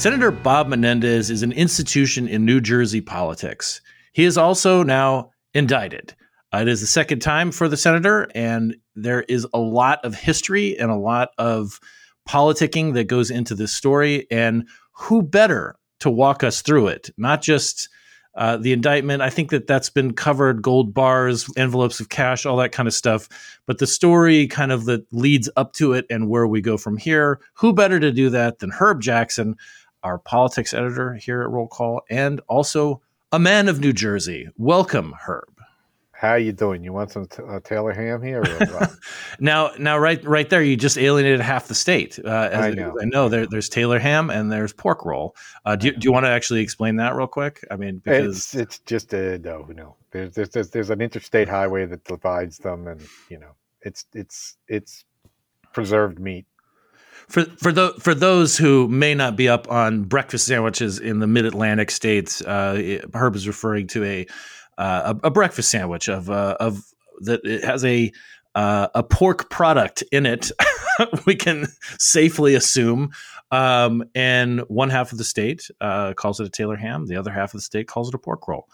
Senator Bob Menendez is an institution in New Jersey politics. He is also now indicted. Uh, it is the second time for the senator, and there is a lot of history and a lot of politicking that goes into this story. And who better to walk us through it? Not just uh, the indictment. I think that that's been covered gold bars, envelopes of cash, all that kind of stuff. But the story kind of that leads up to it and where we go from here. Who better to do that than Herb Jackson, our politics editor here at Roll Call, and also a man of New Jersey. Welcome, Herb. How you doing? You want some t- uh, Taylor ham here? now, now, right, right there, you just alienated half the state. Uh, I know. I know. There, there's Taylor ham and there's pork roll. Uh, do, you, do you want to actually explain that real quick? I mean, because it's, it's just a no, no. There's, there's there's there's an interstate highway that divides them, and you know, it's it's it's preserved meat for for the, for those who may not be up on breakfast sandwiches in the Mid Atlantic states, uh, Herb is referring to a uh, a, a, breakfast sandwich of uh, of that it has a uh, a pork product in it. we can safely assume, um, and one half of the state uh, calls it a Taylor ham, the other half of the state calls it a pork roll.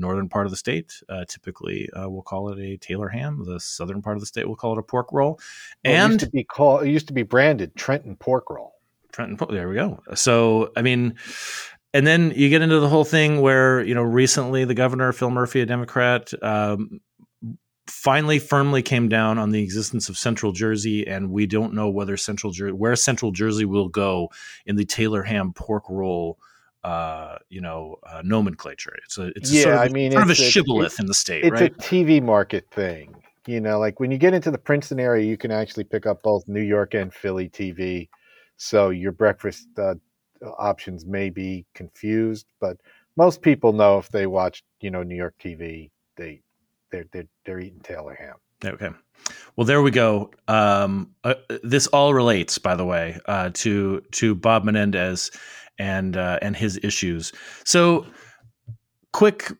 The northern part of the state uh, typically uh, will call it a Taylor ham. The southern part of the state we'll call it a pork roll. Well, and it used to be called. It used to be branded Trenton pork roll. Trenton. There we go. So I mean, and then you get into the whole thing where you know recently the governor Phil Murphy, a Democrat, um, finally firmly came down on the existence of Central Jersey, and we don't know whether Central Jersey where Central Jersey will go in the Taylor ham pork roll uh, you know, uh, nomenclature. It's a, it's yeah, sort of, I mean, sort of a shibboleth in the state, it's right? a TV market thing. You know, like when you get into the Princeton area, you can actually pick up both New York and Philly TV. So your breakfast uh, options may be confused, but most people know if they watch, you know, New York TV, they they're they're, they're eating Taylor ham. Okay. Well, there we go. Um, uh, this all relates, by the way, uh, to to Bob Menendez and uh, and his issues. So, quick,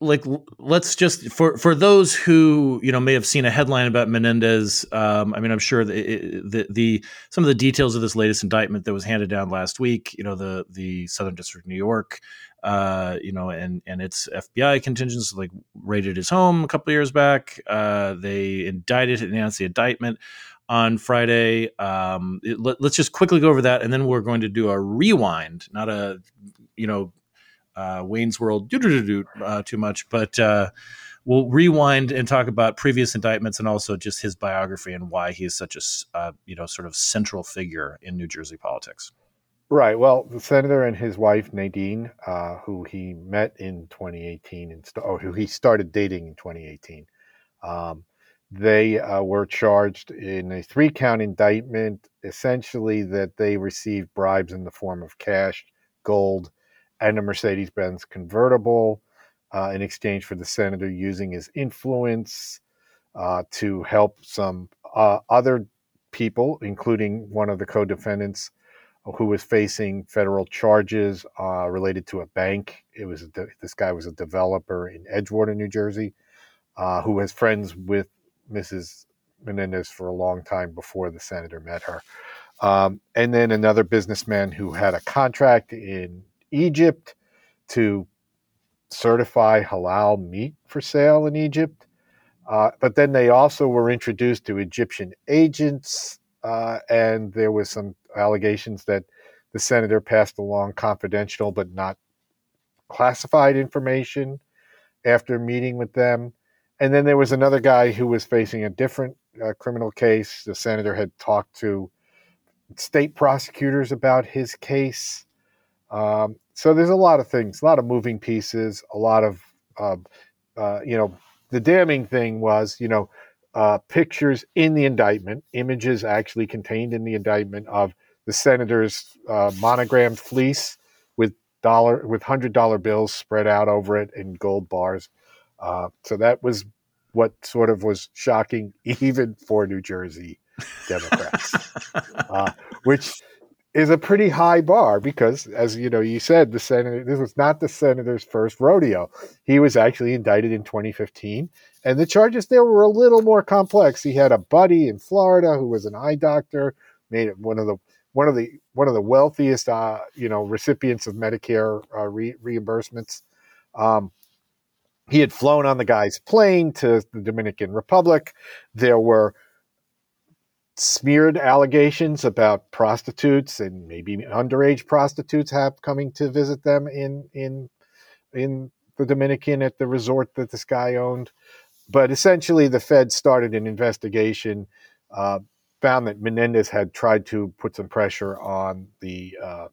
like let's just for for those who you know may have seen a headline about Menendez. Um, I mean, I'm sure the, the, the some of the details of this latest indictment that was handed down last week. You know, the the Southern District of New York. Uh, you know, and and its FBI contingents like raided his home a couple years back. Uh, they indicted announced the indictment on Friday. Um, it, let, us just quickly go over that, and then we're going to do a rewind, not a you know uh, Wayne's World uh, too much, but uh, we'll rewind and talk about previous indictments and also just his biography and why he is such a uh, you know sort of central figure in New Jersey politics. Right. Well, the senator and his wife Nadine, uh, who he met in 2018, and st- or who he started dating in 2018. Um, they uh, were charged in a three count indictment, essentially, that they received bribes in the form of cash, gold, and a Mercedes Benz convertible uh, in exchange for the senator using his influence uh, to help some uh, other people, including one of the co defendants who was facing federal charges uh, related to a bank. It was this guy was a developer in Edgewater, New Jersey, uh, who was friends with Mrs. Menendez for a long time before the senator met her. Um, and then another businessman who had a contract in Egypt to certify halal meat for sale in Egypt. Uh, but then they also were introduced to Egyptian agents, uh, and there was some allegations that the senator passed along confidential but not classified information after meeting with them. And then there was another guy who was facing a different uh, criminal case. The senator had talked to state prosecutors about his case. Um, so there's a lot of things, a lot of moving pieces, a lot of, uh, uh, you know, the damning thing was, you know, uh, pictures in the indictment, images actually contained in the indictment of the senator's uh, monogrammed fleece with dollar with hundred dollar bills spread out over it in gold bars. Uh, so that was what sort of was shocking even for New Jersey Democrats, uh, which is a pretty high bar because, as you know, you said the senator. This was not the senator's first rodeo. He was actually indicted in 2015, and the charges there were a little more complex. He had a buddy in Florida who was an eye doctor, made it one of the one of the one of the wealthiest, uh, you know, recipients of Medicare uh, re- reimbursements. Um, he had flown on the guy's plane to the Dominican Republic. There were smeared allegations about prostitutes and maybe underage prostitutes have coming to visit them in in in the Dominican at the resort that this guy owned. But essentially, the Fed started an investigation, uh, found that Menendez had tried to put some pressure on the uh,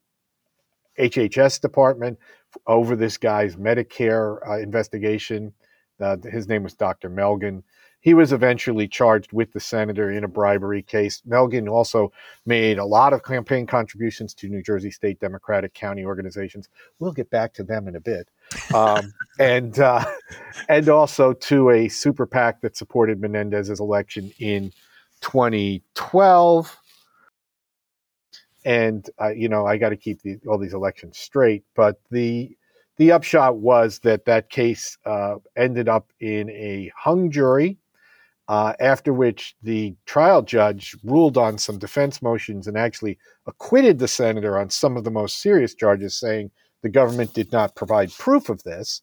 HHS department over this guy's Medicare uh, investigation. Uh, his name was Dr. Melgen. He was eventually charged with the senator in a bribery case. Melgen also made a lot of campaign contributions to New Jersey State Democratic County organizations. We'll get back to them in a bit, um, and uh, and also to a super PAC that supported Menendez's election in 2012. And uh, you know, I got to keep the, all these elections straight, but the the upshot was that that case uh, ended up in a hung jury uh, after which the trial judge ruled on some defense motions and actually acquitted the senator on some of the most serious charges, saying the government did not provide proof of this.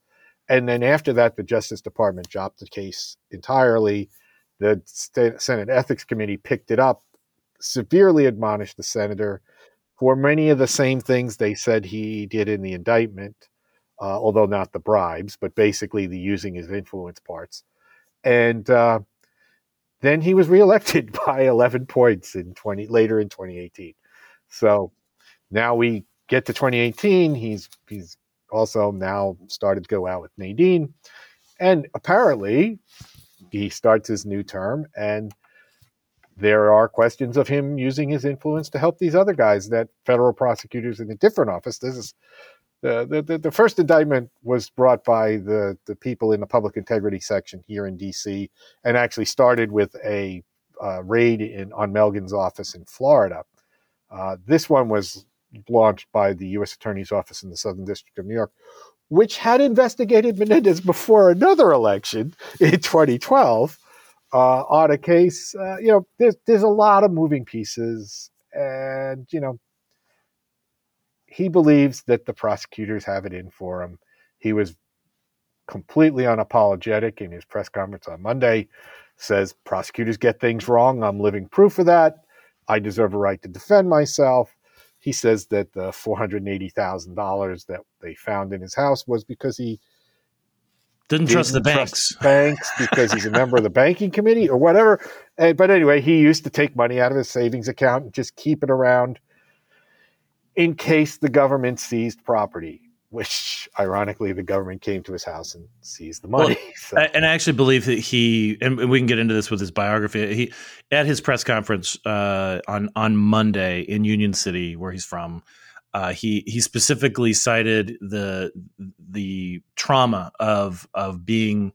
And then after that, the Justice Department dropped the case entirely. The Senate Ethics Committee picked it up, severely admonished the senator for many of the same things they said he did in the indictment, uh, although not the bribes, but basically the using his influence parts. And uh, then he was reelected by 11 points in 20 later in 2018. So now we get to 2018. He's he's also now started to go out with Nadine, and apparently he starts his new term and there are questions of him using his influence to help these other guys that federal prosecutors in a different office. This is the, the, the first indictment was brought by the, the people in the public integrity section here in D.C. and actually started with a uh, raid in, on Melgen's office in Florida. Uh, this one was launched by the U.S. Attorney's Office in the Southern District of New York, which had investigated Menendez before another election in 2012 uh, on a case. Uh, you know, there's there's a lot of moving pieces, and you know, he believes that the prosecutors have it in for him. He was completely unapologetic in his press conference on Monday, says prosecutors get things wrong. I'm living proof of that. I deserve a right to defend myself. He says that the $480,000 that they found in his house was because he didn't, trust the banks. banks because he's a member of the banking committee or whatever. And, but anyway, he used to take money out of his savings account and just keep it around in case the government seized property, which ironically the government came to his house and seized the money. Well, so. And I actually believe that he, and we can get into this with his biography. He at his press conference uh, on on Monday in Union City, where he's from. Uh, he he specifically cited the the trauma of of being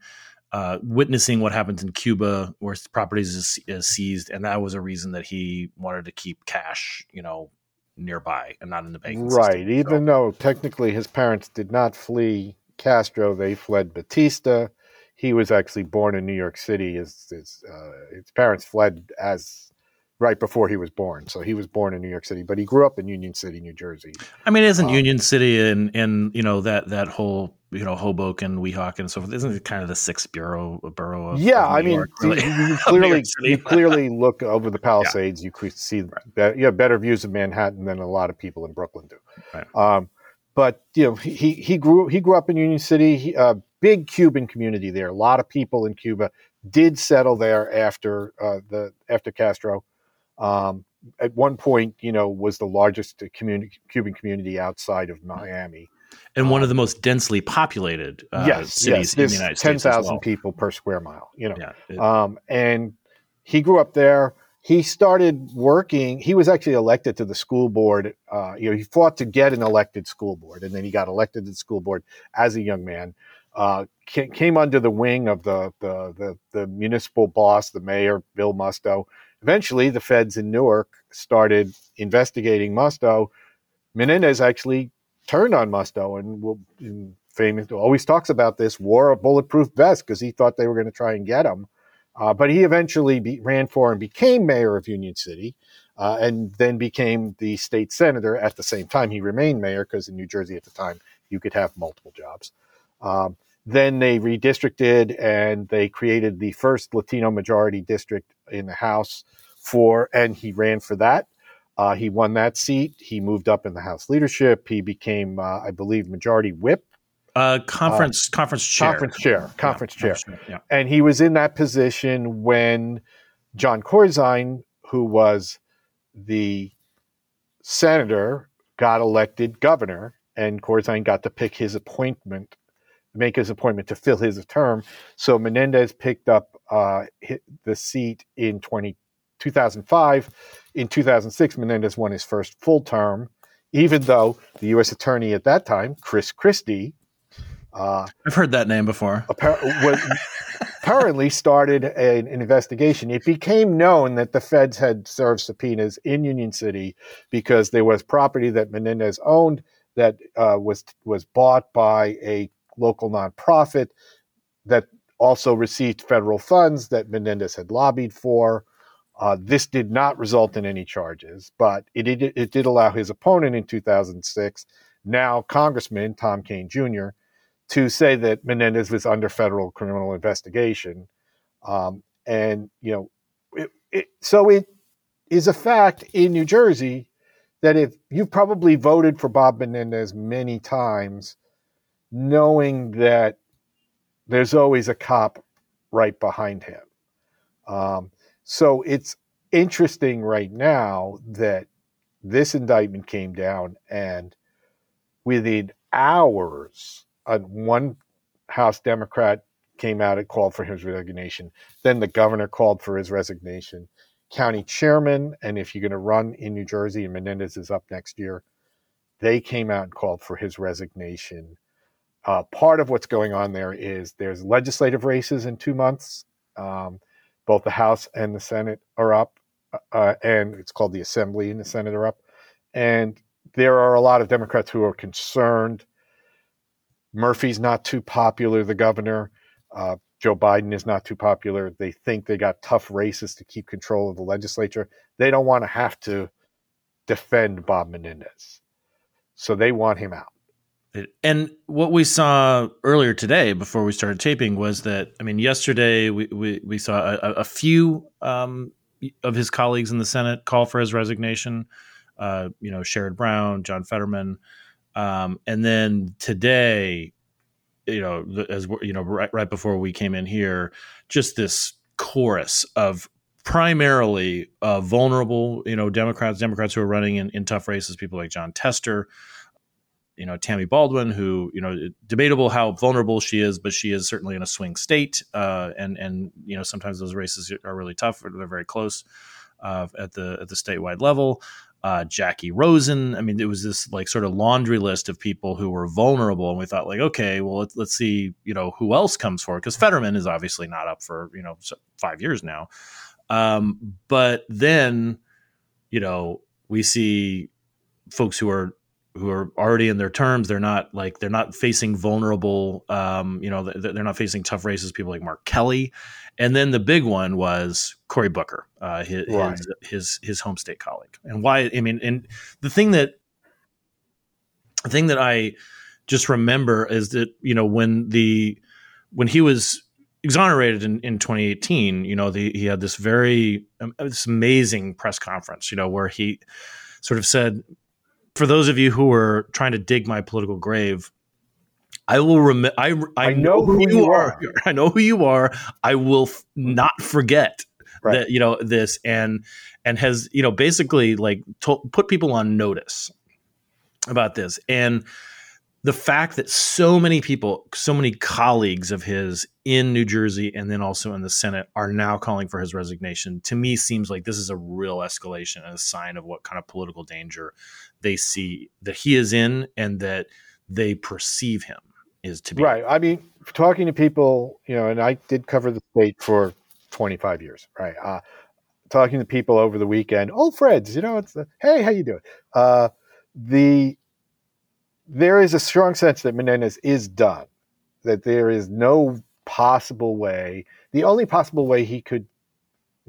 uh, witnessing what happens in Cuba, where properties is, is, seized, and that was a reason that he wanted to keep cash, you know, nearby and not in the banking right. System, even so. though technically his parents did not flee Castro, they fled Batista. He was actually born in New York City. His his, uh, his parents fled as right before he was born. So he was born in New York City, but he grew up in Union City, New Jersey. I mean, isn't um, Union City and and you know that that whole you know Hoboken, Weehawken, and so forth? Isn't it kind of the sixth borough borough? Of, yeah, of I mean, York, really? you, you clearly you clearly look over the Palisades. Yeah. You see right. you have better views of Manhattan than a lot of people in Brooklyn do. Right. Um, but you know, he he grew he grew up in Union City. He, uh, big Cuban community there. A lot of people in Cuba did settle there after uh, the after Castro. Um, at one point, you know, was the largest community, Cuban community outside of Miami. And one of the most densely populated uh, yes, cities yes, in the United 10, States. 10,000 well. people per square mile, you know. Yeah, it, um, and he grew up there. he started working. He was actually elected to the school board. Uh, you know, he fought to get an elected school board, and then he got elected to the school board as a young man. Uh, came under the wing of the, the, the the municipal boss, the mayor, Bill Musto. Eventually, the feds in Newark started investigating Musto. Menendez actually turned on Musto, and will famous always talks about this wore a bulletproof vest because he thought they were going to try and get him. Uh, but he eventually be, ran for and became mayor of Union City, uh, and then became the state senator. At the same time, he remained mayor because in New Jersey at the time you could have multiple jobs. Um, then they redistricted and they created the first Latino majority district in the House for, and he ran for that. Uh, he won that seat. He moved up in the House leadership. He became, uh, I believe, majority whip uh, conference conference chair. Conference chair. Conference yeah, chair. Conference, yeah. And he was in that position when Jon Corzine, who was the senator, got elected governor, and Corzine got to pick his appointment, make his appointment to fill his term. So Menendez picked up uh, the seat in 20, 2005. In 2006, Menendez won his first full term, even though the U.S. attorney at that time, Chris Christie, uh, I've heard that name before. apparently started an, an, investigation. It became known that the feds had served subpoenas in Union City because there was property that Menendez owned that uh, was was bought by a local nonprofit that also received federal funds that Menendez had lobbied for. Uh, this did not result in any charges, but it, it, it did allow his opponent in 2006, now Congressman Tom Kean Jr., to say that Menendez was under federal criminal investigation. Um, and, you know, it, it, so it is a fact in New Jersey that if you've probably voted for Bob Menendez many times, knowing that there's always a cop right behind him. Um, so it's interesting right now that this indictment came down and within hours one House Democrat came out and called for his resignation. Then the governor called for his resignation. County chairman, and if you're going to run in New Jersey, and Menendez is up next year, they came out and called for his resignation. Uh, part of what's going on there is there's legislative races in two months. Um, both the House and the Senate are up, uh, and it's called the Assembly and the Senate are up. And there are a lot of Democrats who are concerned Murphy's not too popular, the governor. Uh, Joe Biden is not too popular. They think they got tough races to keep control of the legislature. They don't want to have to defend Bob Menendez. So they want him out. And what we saw earlier today, before we started taping, was that I mean, yesterday we we, we saw a, a few um, of his colleagues in the Senate call for his resignation. Uh, you know, Sherrod Brown, John Fetterman, um, and then today, you know, as you know, right, right before we came in here, just this chorus of primarily uh, vulnerable, you know, Democrats, Democrats who are running in, in tough races, people like Jon Tester, you know, Tammy Baldwin, who, you know, debatable how vulnerable she is, but she is certainly in a swing state. Uh, and, and, you know, sometimes those races are really tough. or They're very close uh, at the, at the statewide level uh, Jacky Rosen. I mean, it was this like sort of laundry list of people who were vulnerable, and we thought like, okay, well, let's, let's see, you know, who else comes forward because Fetterman is obviously not up for you know five years now. Um, but then, you know, we see folks who are who are already in their terms. They're not like they're not facing vulnerable. Um, you know, they're not facing tough races. People like Mark Kelly, and then the big one was Cory Booker, uh, his, right. his, his his home state colleague. And why? I mean, and the thing that the thing that I just remember is that you know when the when he was exonerated in, in 2018 you know the, he had this very um, this amazing press conference you know where he sort of said for those of you who are trying to dig my political grave, I will remember. I, I, I know, know, who, you are. are. I know who you are. I will f- not forget right. that you know this, and and has you know basically like to- put people on notice about this. And the fact that so many people, so many colleagues of his in New Jersey and then also in the Senate are now calling for his resignation, to me seems like this is a real escalation and a sign of what kind of political danger they see that he is in and that they perceive him is to be. Right. I mean, talking to people, you know, and I did cover the state for 25 years, right? Uh, talking to people over the weekend, old friends, you know, it's the, hey, how you doing? Uh, the there is a strong sense that Menendez is done, that there is no possible way. The only possible way he could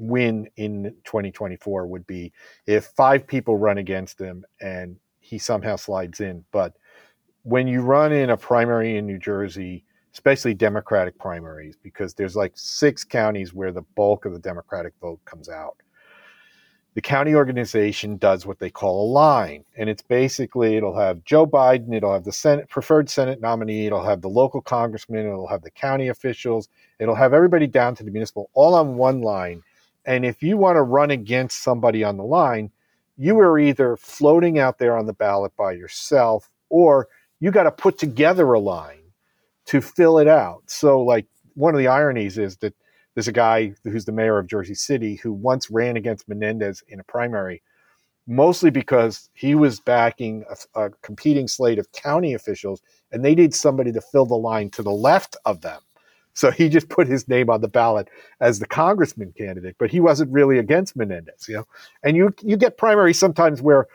win in 2024 would be if five people run against him and he somehow slides in. But when you run in a primary in New Jersey, especially Democratic primaries, because there's like six counties where the bulk of the Democratic vote comes out the county organization does what they call a line. And it's basically, it'll have Joe Biden, it'll have the Senate, preferred Senate nominee, it'll have the local congressman, it'll have the county officials, it'll have everybody down to the municipal all on one line. And if you want to run against somebody on the line, you are either floating out there on the ballot by yourself or you got to put together a line to fill it out. So, like, one of the ironies is that there's a guy who's the mayor of Jersey City who once ran against Menendez in a primary, mostly because he was backing a, a competing slate of county officials, and they need somebody to fill the line to the left of them. So he just put his name on the ballot as the congressman candidate, but he wasn't really against Menendez, you know. And you you get primaries sometimes where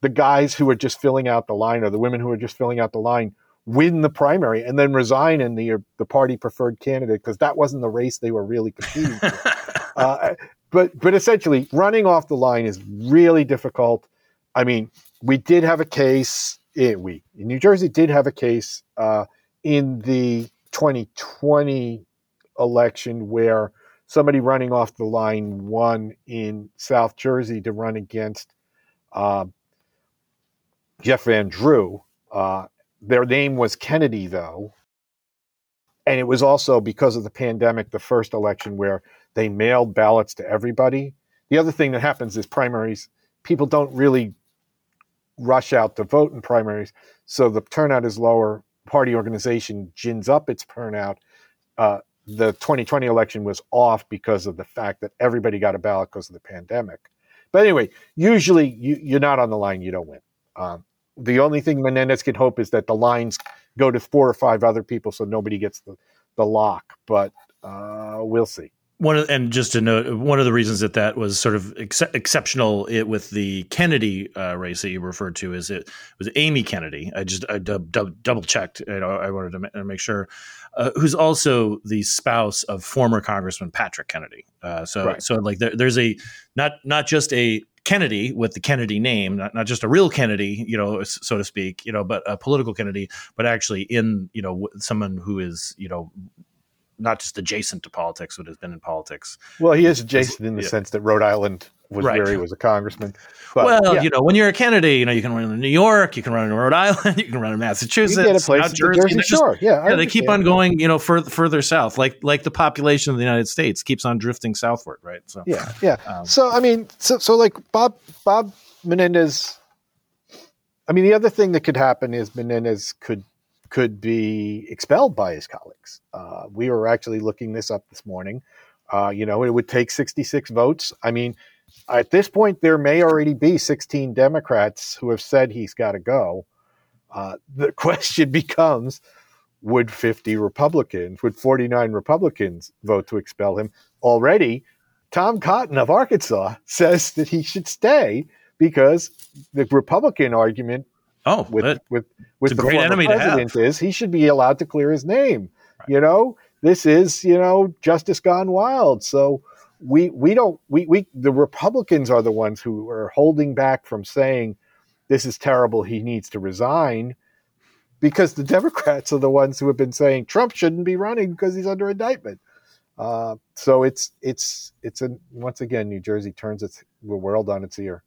the guys who are just filling out the line or the women who are just filling out the line win the primary and then resign in the the party preferred candidate because that wasn't the race they were really competing for. uh, but but essentially, running off the line is really difficult. I mean, we did have a case. It, eh, we in New Jersey did have a case uh, in the 2020 election where somebody running off the line won in South Jersey to run against uh, Jeff Van Drew. Uh, their name was Kennedy, though. And it was also because of the pandemic, the first election where they mailed ballots to everybody. The other thing that happens is primaries, people don't really rush out to vote in primaries. So the turnout is lower. Party organization gins up its turnout. Uh, the 2020 election was off because of the fact that everybody got a ballot because of the pandemic. But anyway, usually you, are not on the line, you don't win. Um, the only thing Menendez can hope is that the lines go to four or five other people, so nobody gets the, the lock. But uh, we'll see. One of, and just to note, one of the reasons that that was sort of ex- exceptional it, with the Kennedy uh, race that you referred to is it was Amy Kennedy. I just I dub, dub, double checked. You know, I wanted to ma- make sure, uh, who's also the spouse of former Congressman Patrick Kennedy. Uh, so right. so like there, there's a not not just a Kennedy with the Kennedy name, not, not just a real Kennedy, you know, so to speak, you know, but a political Kennedy, but actually in, you know, someone who is, you know, not just adjacent to politics, but has been in politics. Well, he is adjacent in the yeah. sense that Rhode Island was right. where he was a congressman. But, well, yeah. you know, when you're a candidate, you know, you can run in New York, you can run in Rhode Island, you can run in Massachusetts, you get a place Jersey. Jersey Shore. Just, yeah, yeah they keep on going, you know, further further south, like like the population of the United States keeps on drifting southward, right? So yeah, yeah. Um, so I mean, so so like Bob Bob Menendez. I mean, the other thing that could happen is Menendez could could be expelled by his colleagues. Uh, we were actually looking this up this morning. Uh, you know, it would take 66 votes. I mean, at this point, there may already be 16 Democrats who have said he's got to go. Uh, the question becomes would 50 Republicans, would 49 Republicans vote to expel him? Already, Tom Cotton of Arkansas says that he should stay because the Republican argument oh, with, with, with the great enemy president is he should be allowed to clear his name. Right. You know, this is, you know, justice gone wild. So we we don't we we the Republicans are the ones who are holding back from saying this is terrible. He needs to resign because the Democrats are the ones who have been saying Trump shouldn't be running because he's under indictment. Uh, so it's it's it's a once again New Jersey turns its the world on its ear.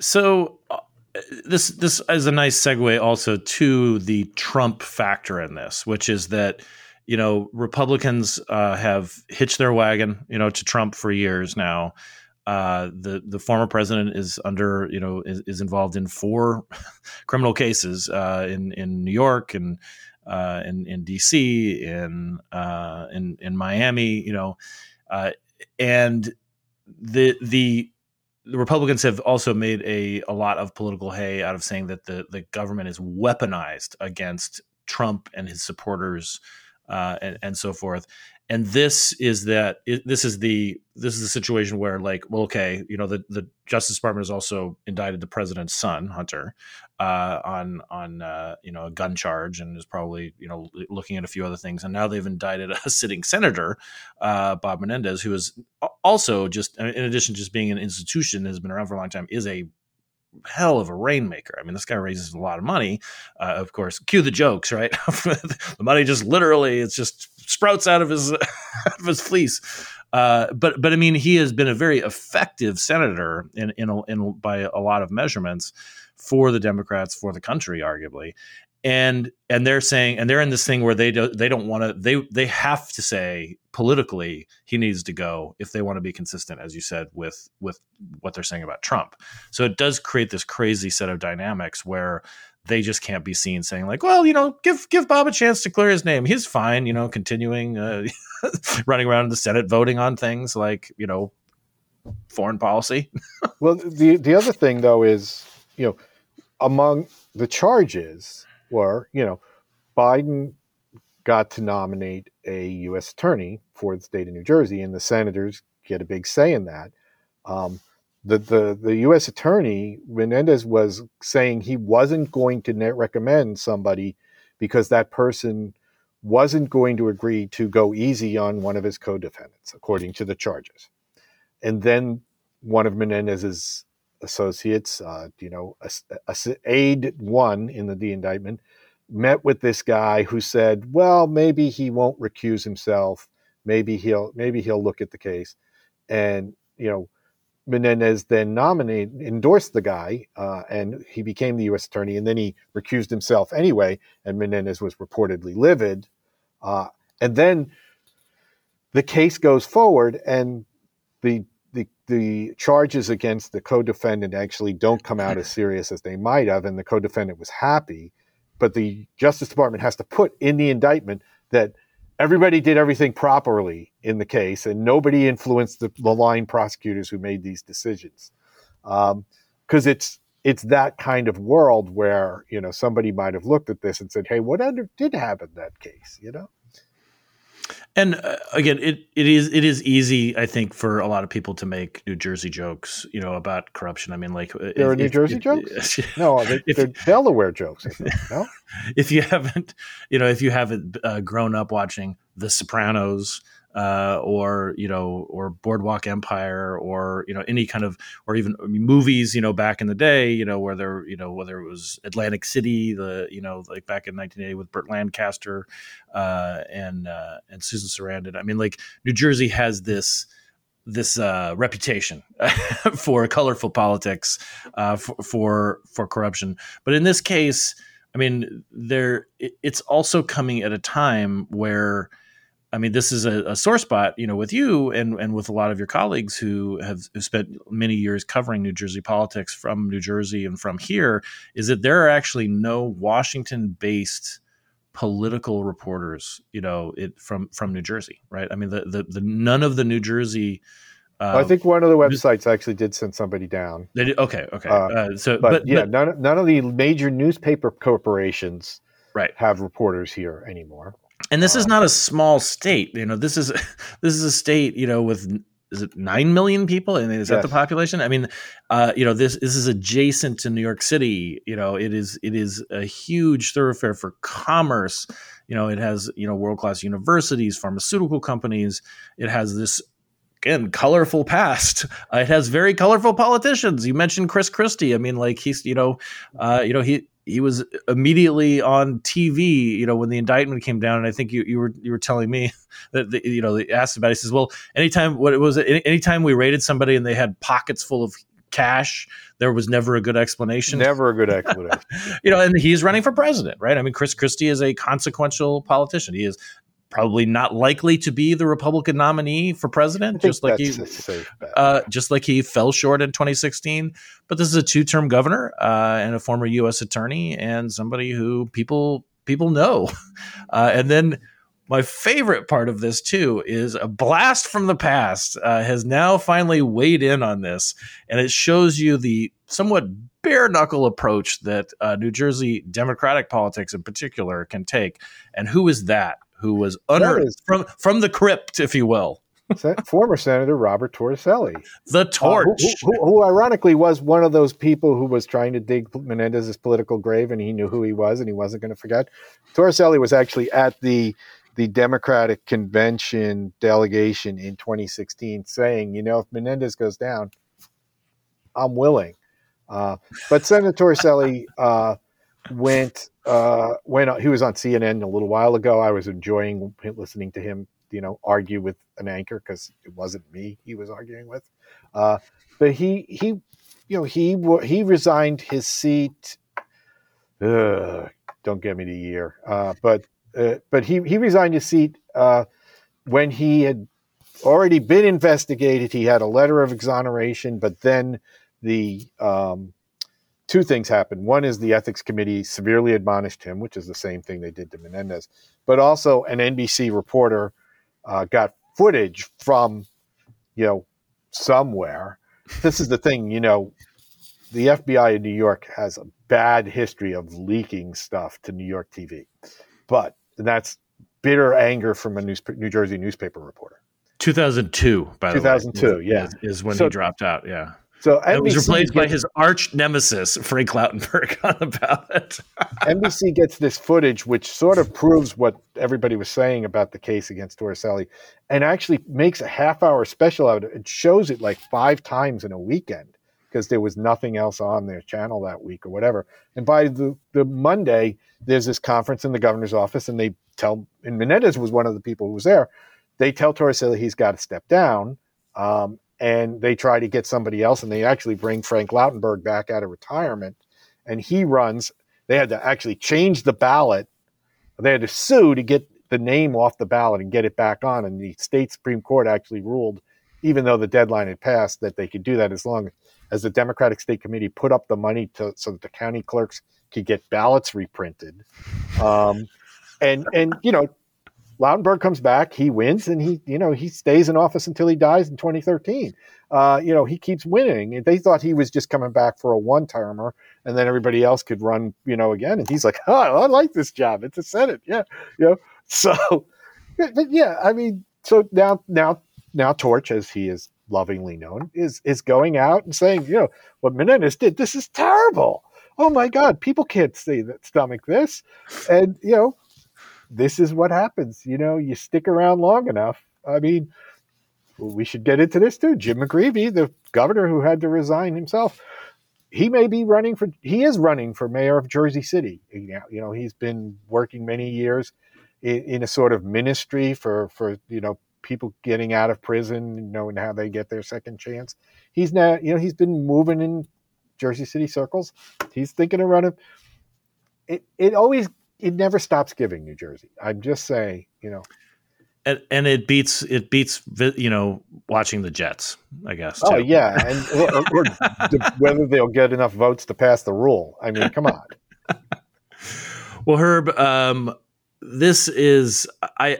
So uh, this this is a nice segue also to the Trump factor in this, which is that you know, Republicans uh, have hitched their wagon, you know, to Trump for years now. Uh, the the former president is under you know is, is involved in four criminal cases uh, in in New York and uh, in in D.C. in uh, in in Miami. You know, uh, and the the the Republicans have also made a, a lot of political hay out of saying that the, the government is weaponized against Trump and his supporters uh, and, and so forth. And this is that this is the this is the situation where like well okay you know the the justice department has also indicted the president's son hunter uh, on on uh, you know a gun charge and is probably you know looking at a few other things and now they've indicted a sitting senator uh, bob menendez who is also just in addition to just being an institution that has been around for a long time is a hell of a rainmaker. I mean, this guy raises a lot of money. Uh, of course, cue the jokes, right? the money just literally it's just sprouts out of his out of his fleece. Uh, but but I mean, he has been a very effective senator in in, in by a lot of measurements for the Democrats for the country, arguably. And and they're saying and they're in this thing where they do, they don't want to they they have to say politically he needs to go if they want to be consistent as you said with with what they're saying about Trump. So it does create this crazy set of dynamics where they just can't be seen saying like, well, you know, give give Bob a chance to clear his name. He's fine, you know, continuing uh, running around in the Senate voting on things like you know foreign policy. well, the the other thing though is you know among the charges were you know Biden got to nominate a U.S. attorney for the state of New Jersey, and the senators get a big say in that. Um, the, the, the U.S. attorney, Menendez, was saying he wasn't going to recommend somebody because that person wasn't going to agree to go easy on one of his co defendants, according to the charges. And then one of Menendez's associates, uh, you know, a, a, aide one in the, the indictment, met with this guy who said, "Well, maybe he won't recuse himself. Maybe he'll maybe he'll look at the case." And you know, Menendez then nominated, endorsed the guy, uh, and he became the U.S. attorney. And then he recused himself anyway, and Menendez was reportedly livid. Uh, and then the case goes forward, and the the the charges against the co-defendant actually don't come out as serious as they might have, and the co-defendant was happy. But the Justice Department has to put in the indictment that everybody did everything properly in the case, and nobody influenced the, the line prosecutors who made these decisions. Because um, it's it's that kind of world where you know somebody might have looked at this and said, "Hey, what under, did happen in that case?" You know. And uh, again, it, it is it is easy, I think, for a lot of people to make New Jersey jokes, you know, about corruption. I mean, like there if, are New if, Jersey if, jokes. no, they're, they're Delaware jokes. Think, no, if you haven't, you know, if you haven't uh, grown up watching The Sopranos, uh, or you know, or Boardwalk Empire, or you know, any kind of, or even movies, you know, back in the day, you know, where there, you know, whether it was Atlantic City, the you know, like back in 1980 with Burt Lancaster uh, and uh, and Susan Sarandon. I mean, like New Jersey has this this uh, reputation for colorful politics, uh, for, for, for corruption. But in this case, I mean, there it's also coming at a time where I mean, this is a, a, sore spot, you know, with you and, and with a lot of your colleagues who have, spent many years covering New Jersey politics from New Jersey and from here, is that there are actually no Washington-based political reporters, you know, it from from New Jersey, right? I mean, the the, the none of the New Jersey. Uh, I think one of the websites actually did send somebody down. They did, okay, okay. Uh, uh, so, but, but yeah, but, none none of the major newspaper corporations right have reporters here anymore and this is not a small state you know this is this is a state you know with is it 9 million people? And is yes. that the population? I mean uh, you know this this is adjacent to new york city you know it is it is a huge thoroughfare for commerce. You know it has you know world class universities pharmaceutical companies. It has this again colorful past. Uh, it has very colorful politicians. You mentioned chris christie. I mean like he's you know uh, you know he he was immediately on TV, you know, when the indictment came down, and I think you, you were you were telling me that the, you know they asked about. It. He says, "Well, anytime what it was, anytime we raided somebody and they had pockets full of cash, there was never a good explanation. Never a good explanation. you know, and he's running for president, right? I mean, Chris Christie is a consequential politician. He is probably not likely to be the Republican nominee for president, just like he, uh, just like he fell short in 2016. But this is a two-term governor uh, and a former U.S. attorney and somebody who people people know. Uh, and then my favorite part of this too is a blast from the past uh, has now finally weighed in on this, and it shows you the somewhat bare knuckle approach that uh, New Jersey Democratic politics in particular can take. And who is that? Who was unearthed from from the crypt, if you will? former Senator Robert Torricelli, the torch, uh, who, who, who, ironically was one of those people who was trying to dig Menendez's political grave, and he knew who he was, and he wasn't going to forget. Torricelli was actually at the the Democratic convention delegation in 2016, saying, "You know, if Menendez goes down, I'm willing." Uh, but Senator Torricelli uh, went uh, went. on, He was on CNN a little while ago. I was enjoying listening to him you know argue with an anchor because it wasn't me he was arguing with. Uh, but he he you know he he resigned his seat. Ugh, don't get me the year, uh, but uh, but he he resigned his seat uh, when he had already been investigated. He had a letter of exoneration, but then the um, two things happened. One is the ethics committee severely admonished him, which is the same thing they did to Menendez, but also an NBC reporter uh, got footage from, you know, somewhere. This is the thing, you know, the FBI in New York has a bad history of leaking stuff to New York TV, but that's bitter anger from a news, New Jersey newspaper reporter. 2002, by the 2002, way. 2002, yeah. Is, is when so, he dropped out, yeah. So NBC it was replaced gets, by his arch nemesis Frank Lautenberg on the ballot. NBC gets this footage, which sort of proves what everybody was saying about the case against Torricelli, and actually makes a half-hour special out of it. It shows it like five times in a weekend because there was nothing else on their channel that week or whatever. And by the, the Monday, there's this conference in the governor's office, and they tell, and Menendez was one of the people who was there. They tell Torricelli he's got to step down. Um, and they try to get somebody else, and they actually bring Frank Lautenberg back out of retirement, and he runs. They had to actually change the ballot. They had to sue to get the name off the ballot and get it back on, and the state supreme court actually ruled, even though the deadline had passed, that they could do that as long as the Democratic State Committee put up the money to so that the county clerks could get ballots reprinted. Um, and and you know Lautenberg comes back, he wins, and he, you know, he stays in office until he dies in 2013. Uh, you know, he keeps winning. They thought he was just coming back for a one termer, and then everybody else could run, you know, again. And he's like, "Oh, I like this job. It's a Senate, yeah, you know." So, but yeah, I mean, so now, now, now, Torch, as he is lovingly known, is is going out and saying, you know, what Menendez did, this is terrible. Oh my God, people can't that stomach this, and you know this is what happens. You know, you stick around long enough. I mean, we should get into this too. Jim McGreevey, the governor who had to resign himself, he may be running for. He is running for mayor of Jersey City. You know, he's been working many years in, in a sort of ministry for for you know people getting out of prison, you know, and how they get their second chance. He's now, you know, he's been moving in Jersey City circles. He's thinking of running. It it always it never stops giving New Jersey. I'm just saying, you know. And, and it beats it beats you know watching the Jets, I guess. Oh, too. Oh yeah, and or, or whether they'll get enough votes to pass the rule. I mean, come on. well, Herb, um, this is I.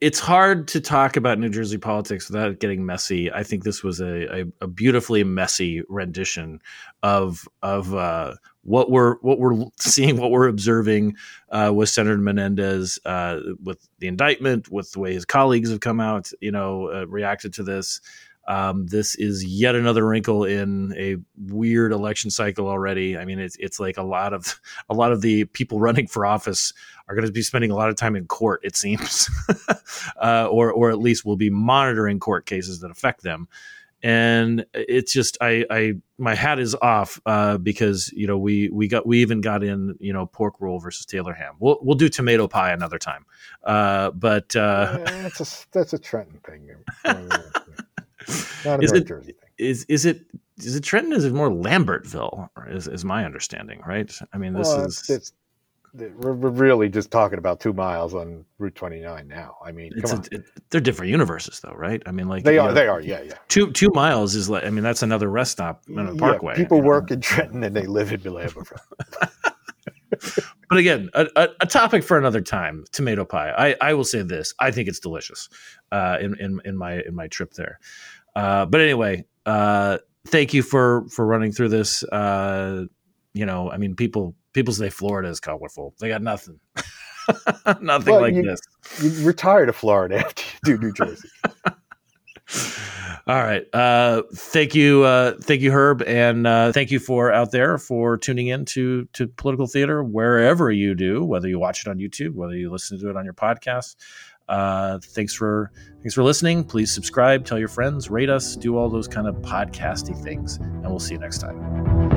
It's hard to talk about New Jersey politics without getting messy. I think this was a, a, a beautifully messy rendition of of uh, what we're what we're seeing, what we're observing uh, with Senator Menendez, uh, with the indictment, with the way his colleagues have come out, you know, uh, reacted to this. Um, this is yet another wrinkle in a weird election cycle already. I mean, it's it's like a lot of a lot of the people running for office are going to be spending a lot of time in court, it seems, uh, or or at least will be monitoring court cases that affect them and it's just I, I my hat is off uh, because you know we we got we even got in you know pork roll versus Taylor ham. We'll we'll do tomato pie another time, uh, but uh, that's a that's a Trenton thing. Not a is it, Jersey thing. Is is it is it Trenton? Is it more Lambertville? Is is my understanding right? I mean, this well, is it's, we're, we're really just talking about two miles on Route 29 now. I mean, a, on. it, they're different universes, though, right? I mean, like they are. know, They are. Yeah, yeah. two two miles is like I mean that's another rest stop on a Yeah, parkway. people you know? work in Trenton and they live in Milambo. but again, a, a, a topic for another time. Tomato pie. I, I will say this: I think it's delicious. Uh, in in in my in my trip there. Uh, but anyway, uh, thank you for for running through this. Uh, you know, I mean, people people say Florida is colorful. They got nothing, nothing Well, like you- this. you retire to Florida after you do New Jersey. All right. Uh, thank you, uh, thank you, Herb, and uh, thank you for out there for tuning in to to political theater wherever you do, whether you watch it on YouTube, whether you listen to it on your podcast. Uh, thanks for thanks for listening. Please subscribe, tell your friends, rate us, do all those kind of podcasty things, and we'll see you next time.